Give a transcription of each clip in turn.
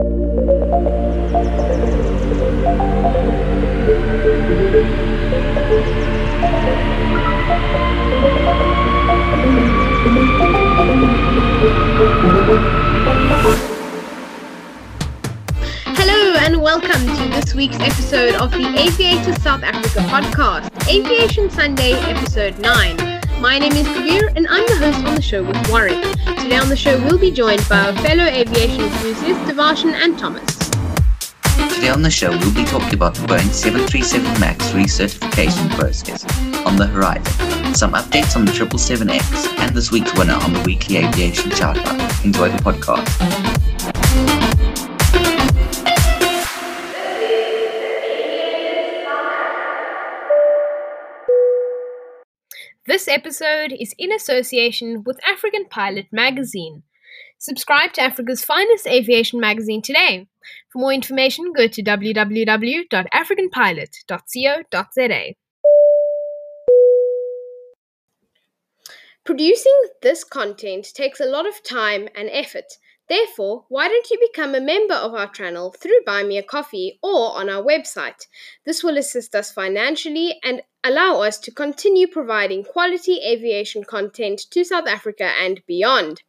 Hello and welcome to this week's episode of the Aviator South Africa podcast, Aviation Sunday, episode 9. My name is Kabir and I'm the host on the show with Warwick. Today on the show, we'll be joined by our fellow aviation enthusiasts, Devarshan and Thomas. Today on the show, we'll be talking about the Boeing 737 MAX recertification process on the horizon, some updates on the 777X, and this week's winner on the weekly aviation shoutout. Enjoy the podcast. Episode is in association with African Pilot magazine. Subscribe to Africa's finest aviation magazine today. For more information, go to www.africanpilot.co.za. Producing this content takes a lot of time and effort. Therefore, why don't you become a member of our channel through Buy Me a Coffee or on our website? This will assist us financially and allow us to continue providing quality aviation content to South Africa and beyond.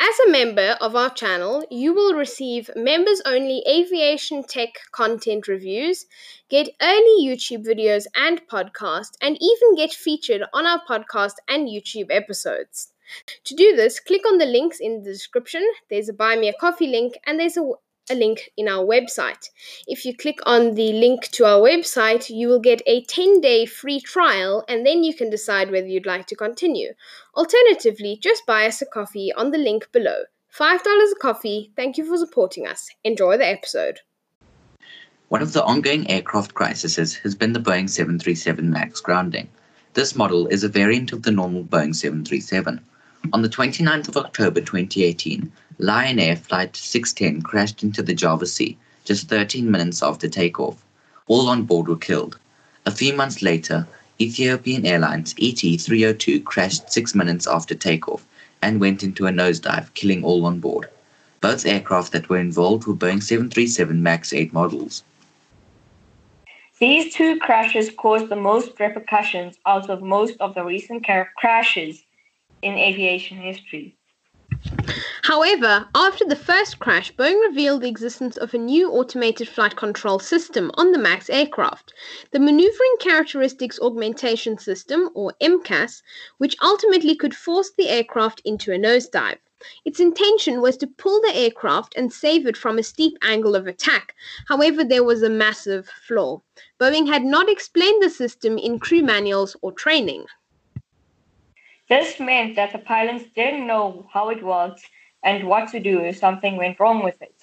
As a member of our channel, you will receive members only aviation tech content reviews, get early YouTube videos and podcasts, and even get featured on our podcast and YouTube episodes. To do this, click on the links in the description. There's a buy me a coffee link and there's a, a link in our website. If you click on the link to our website, you will get a 10 day free trial and then you can decide whether you'd like to continue. Alternatively, just buy us a coffee on the link below. $5 a coffee. Thank you for supporting us. Enjoy the episode. One of the ongoing aircraft crises has been the Boeing 737 MAX grounding. This model is a variant of the normal Boeing 737. On the 29th of October 2018, Lion Air Flight 610 crashed into the Java Sea just 13 minutes after takeoff. All on board were killed. A few months later, Ethiopian Airlines ET302 crashed six minutes after takeoff and went into a nosedive, killing all on board. Both aircraft that were involved were Boeing 737 MAX 8 models. These two crashes caused the most repercussions out of most of the recent car- crashes in aviation history. However, after the first crash, Boeing revealed the existence of a new automated flight control system on the MAX aircraft, the Maneuvering Characteristics Augmentation System, or MCAS, which ultimately could force the aircraft into a nosedive. Its intention was to pull the aircraft and save it from a steep angle of attack. However, there was a massive flaw. Boeing had not explained the system in crew manuals or training. This meant that the pilots didn't know how it worked and what to do if something went wrong with it.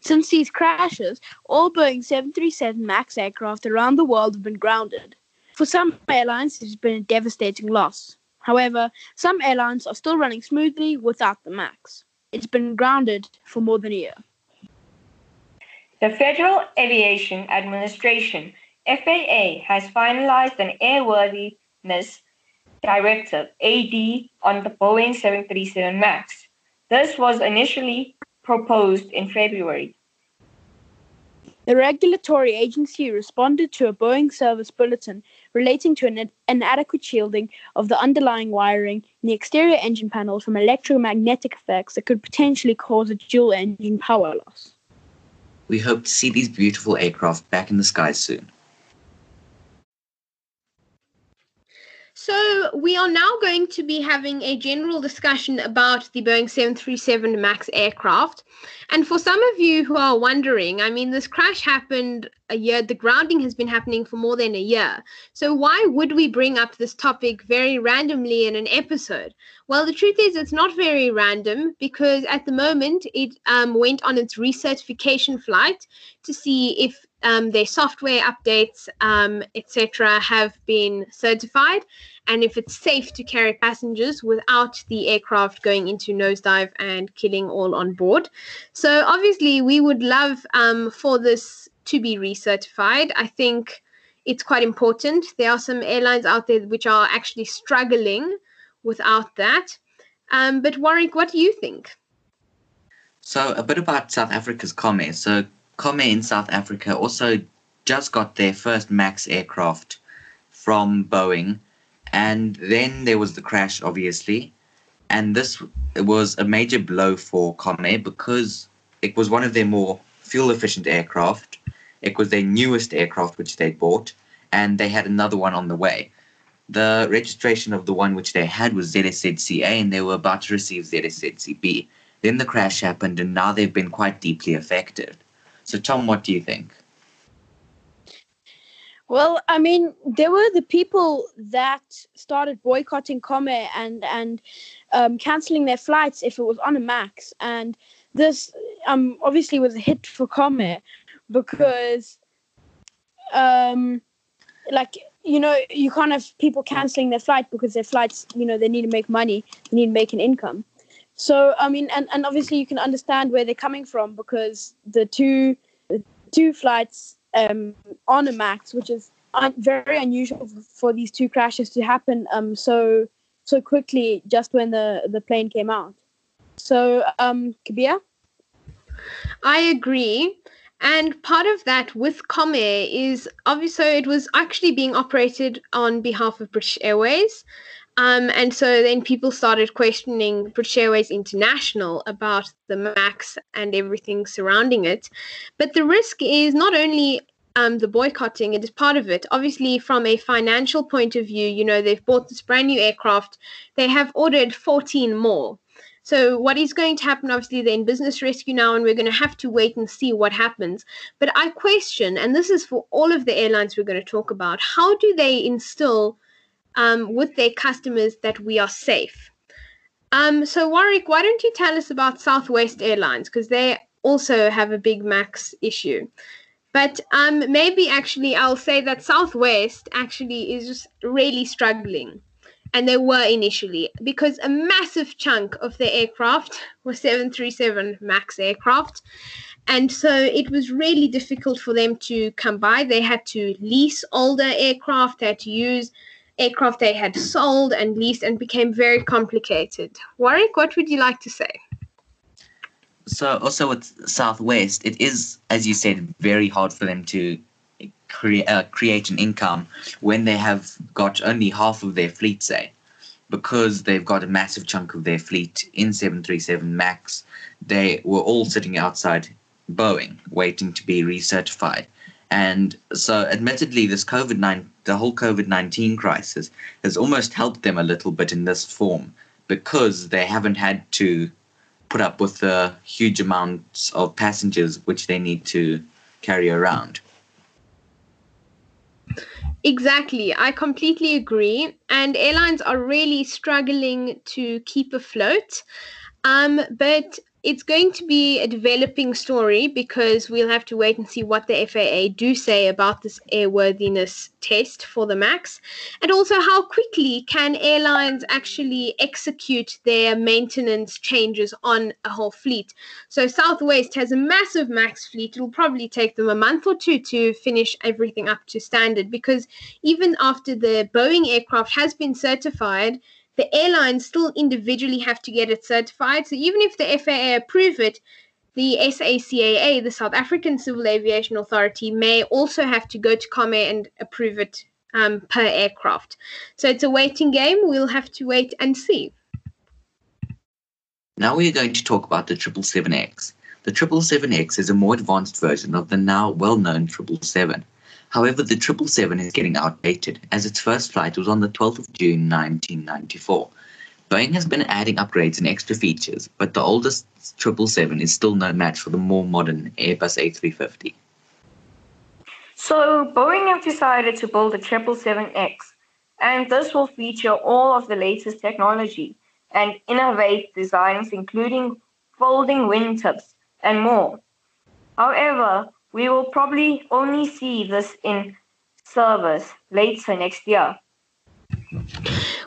Since these crashes, all Boeing 737 MAX aircraft around the world have been grounded. For some airlines, it has been a devastating loss. However, some airlines are still running smoothly without the MAX. It's been grounded for more than a year. The Federal Aviation Administration, FAA, has finalized an airworthiness directive, AD, on the Boeing 737 MAX. This was initially proposed in February. The regulatory agency responded to a Boeing service bulletin relating to an inadequate shielding of the underlying wiring in the exterior engine panels from electromagnetic effects that could potentially cause a dual engine power loss. We hope to see these beautiful aircraft back in the skies soon. So, we are now going to be having a general discussion about the Boeing 737 MAX aircraft. And for some of you who are wondering, I mean, this crash happened a year, the grounding has been happening for more than a year. So, why would we bring up this topic very randomly in an episode? Well, the truth is, it's not very random because at the moment it um, went on its recertification flight to see if um, their software updates, um, etc., have been certified, and if it's safe to carry passengers without the aircraft going into nosedive and killing all on board. So, obviously, we would love um, for this to be recertified. I think it's quite important. There are some airlines out there which are actually struggling without that. Um, but Warwick, what do you think? So a bit about South Africa's Comair. So Comair in South Africa also just got their first MAX aircraft from Boeing, and then there was the crash, obviously, and this was a major blow for Comair because it was one of their more fuel efficient aircraft. It was their newest aircraft which they bought, and they had another one on the way. The registration of the one which they had was ZSZCA, and they were about to receive ZSZCB. Then the crash happened, and now they've been quite deeply affected. So, Tom, what do you think? Well, I mean, there were the people that started boycotting Comair and and um, canceling their flights if it was on a max, and this um obviously was a hit for Comair because um like you know you can't have people canceling their flight because their flights you know they need to make money they need to make an income. So i mean and, and obviously you can understand where they're coming from because the two two flights um on a max which is un- very unusual for these two crashes to happen um so so quickly just when the the plane came out. So um Kabir I agree. And part of that with Comair is obviously it was actually being operated on behalf of British Airways. Um, and so then people started questioning British Airways International about the MAX and everything surrounding it. But the risk is not only um, the boycotting, it is part of it. Obviously, from a financial point of view, you know, they've bought this brand new aircraft, they have ordered 14 more. So what is going to happen? Obviously, they're in business rescue now, and we're going to have to wait and see what happens. But I question, and this is for all of the airlines we're going to talk about, how do they instill um, with their customers that we are safe? Um, so Warwick, why don't you tell us about Southwest Airlines because they also have a big max issue. But um, maybe actually I'll say that Southwest actually is just really struggling and they were initially because a massive chunk of their aircraft was 737 max aircraft. And so it was really difficult for them to come by. They had to lease older aircraft they had to use aircraft they had sold and leased and became very complicated. Warwick what would you like to say? So also with Southwest, it is, as you said, very hard for them to crea- uh, create an income when they have got only half of their fleet, say, because they've got a massive chunk of their fleet in 737 Max. They were all sitting outside Boeing, waiting to be recertified. And so, admittedly, this COVID nine, the whole COVID nineteen crisis, has almost helped them a little bit in this form because they haven't had to put up with the huge amounts of passengers which they need to carry around. Exactly. I completely agree. And airlines are really struggling to keep afloat. Um, but it's going to be a developing story because we'll have to wait and see what the FAA do say about this airworthiness test for the MAX. And also, how quickly can airlines actually execute their maintenance changes on a whole fleet? So, Southwest has a massive MAX fleet. It'll probably take them a month or two to finish everything up to standard because even after the Boeing aircraft has been certified, the airlines still individually have to get it certified. So even if the FAA approve it, the SACAA, the South African Civil Aviation Authority, may also have to go to Comair and approve it um, per aircraft. So it's a waiting game. We'll have to wait and see. Now we are going to talk about the 777X. The 777X is a more advanced version of the now well-known 777. However, the 777 is getting outdated as its first flight was on the 12th of June 1994. Boeing has been adding upgrades and extra features, but the oldest 777 is still no match for the more modern Airbus A350. So Boeing have decided to build a 777X, and this will feature all of the latest technology and innovate designs, including folding wingtips and more. However, we will probably only see this in service later next year.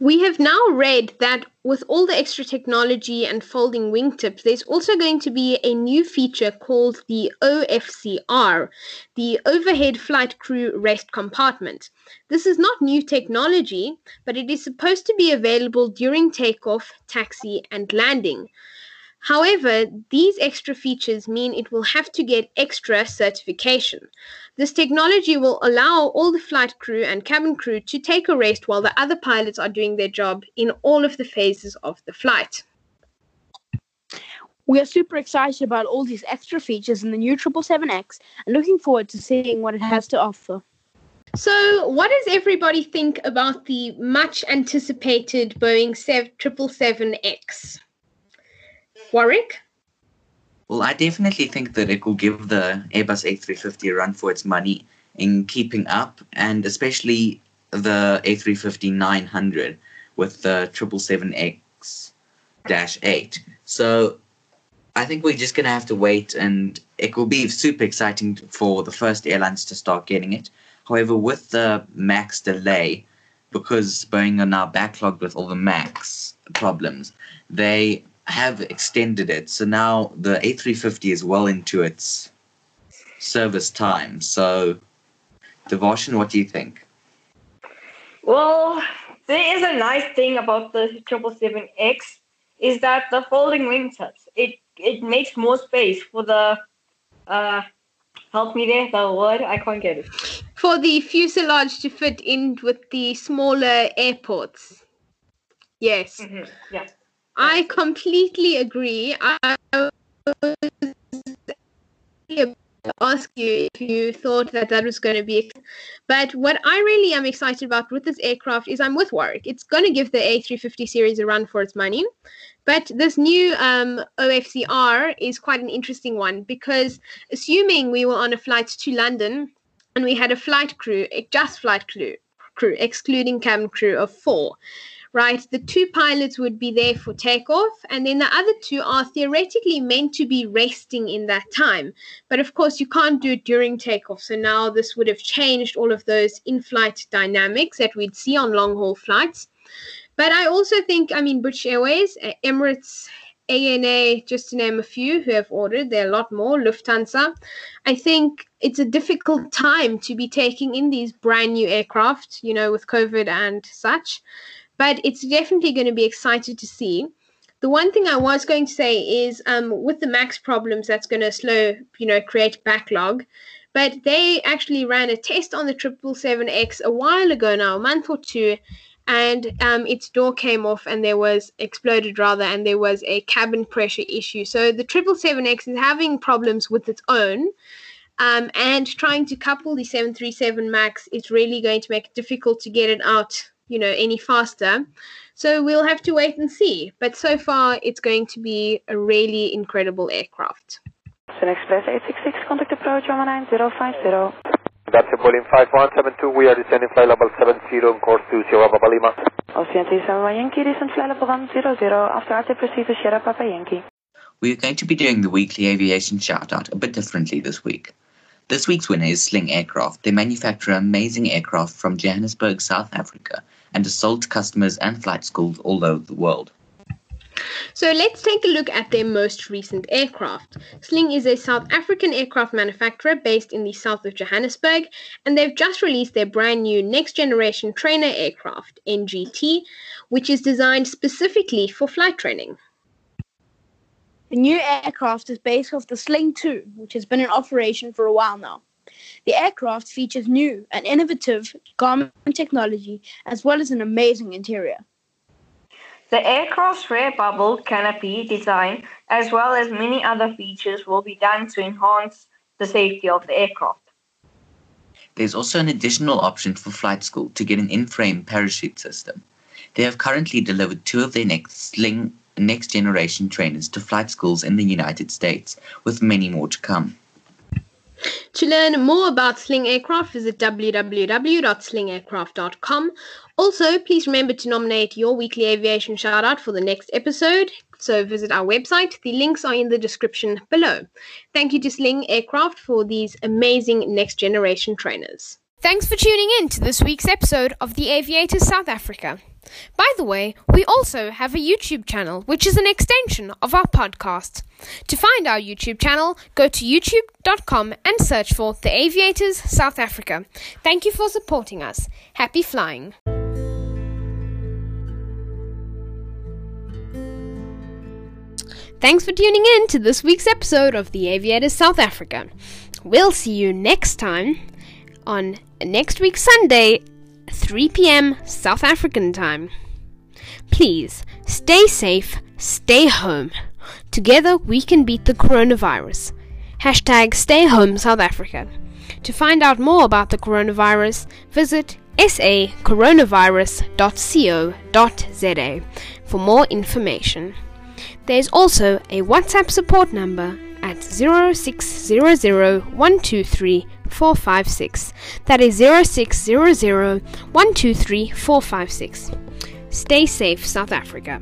We have now read that with all the extra technology and folding wingtips, there's also going to be a new feature called the OFCR, the Overhead Flight Crew Rest Compartment. This is not new technology, but it is supposed to be available during takeoff, taxi, and landing. However, these extra features mean it will have to get extra certification. This technology will allow all the flight crew and cabin crew to take a rest while the other pilots are doing their job in all of the phases of the flight. We are super excited about all these extra features in the new 777X and looking forward to seeing what it has to offer. So, what does everybody think about the much anticipated Boeing 777X? Warwick? Well, I definitely think that it will give the Airbus A350 a run for its money in keeping up, and especially the A350 900 with the 777X 8. So I think we're just going to have to wait, and it will be super exciting for the first airlines to start getting it. However, with the MAX delay, because Boeing are now backlogged with all the MAX problems, they have extended it. So now the A350 is well into its service time. So, Devarshan, what do you think? Well, there is a nice thing about the 777X is that the folding wingtips. It it makes more space for the uh help me there the word I can't get it for the fuselage to fit in with the smaller airports. Yes. Mm-hmm. Yeah. I completely agree. I was to ask you if you thought that that was going to be but what i really am excited about with this aircraft is i'm with warwick it's going to give the a350 series a run for its money but this new um, ofcr is quite an interesting one because assuming we were on a flight to london and we had a flight crew, just flight crew, crew, excluding cabin crew of four. Right, the two pilots would be there for takeoff, and then the other two are theoretically meant to be resting in that time. But of course, you can't do it during takeoff. So now this would have changed all of those in flight dynamics that we'd see on long haul flights. But I also think, I mean, British Airways, uh, Emirates, ANA, just to name a few who have ordered, there are a lot more, Lufthansa. I think it's a difficult time to be taking in these brand new aircraft, you know, with COVID and such. But it's definitely going to be excited to see. The one thing I was going to say is um, with the max problems, that's going to slow, you know, create backlog. But they actually ran a test on the 777X a while ago now, a month or two, and um, its door came off and there was exploded rather and there was a cabin pressure issue. So the 777x is having problems with its own um, and trying to couple the 737 max is really going to make it difficult to get it out you know any faster. So we'll have to wait and see. But so far it's going to be a really incredible aircraft. Express 866 contact approach 19050 that's a Boeing 5172. We are descending flight level 70 on course to Sierra Papa Lima. Ocean 7 Yankee, descend flight level 100. After after proceed to Sierra Papa Yankee. We are going to be doing the weekly aviation shout-out a bit differently this week. This week's winner is Sling Aircraft. They manufacture amazing aircraft from Johannesburg, South Africa, and are sold to customers and flight schools all over the world. So let's take a look at their most recent aircraft. Sling is a South African aircraft manufacturer based in the south of Johannesburg, and they've just released their brand new next generation trainer aircraft, NGT, which is designed specifically for flight training. The new aircraft is based off the Sling 2, which has been in operation for a while now. The aircraft features new and innovative Garmin technology as well as an amazing interior. The aircraft's rear bubble canopy design, as well as many other features, will be done to enhance the safety of the aircraft. There's also an additional option for flight school to get an in-frame parachute system. They have currently delivered two of their next Sling next generation trainers to flight schools in the United States, with many more to come. To learn more about Sling Aircraft, visit www.slingaircraft.com. Also, please remember to nominate your weekly aviation shout out for the next episode. So visit our website. The links are in the description below. Thank you to Sling Aircraft for these amazing next generation trainers. Thanks for tuning in to this week's episode of The Aviator South Africa. By the way, we also have a YouTube channel, which is an extension of our podcast. To find our YouTube channel, go to youtube.com and search for The Aviators South Africa. Thank you for supporting us. Happy flying. Thanks for tuning in to this week's episode of The Aviators South Africa. We'll see you next time on next week Sunday, 3 p.m. South African time. Please stay safe, stay home. Together we can beat the coronavirus. Hashtag stay home South Africa. To find out more about the coronavirus, visit sacoronavirus.co.za for more information. There is also a WhatsApp support number at 0600123456. That is 0600123456. Stay safe, South Africa.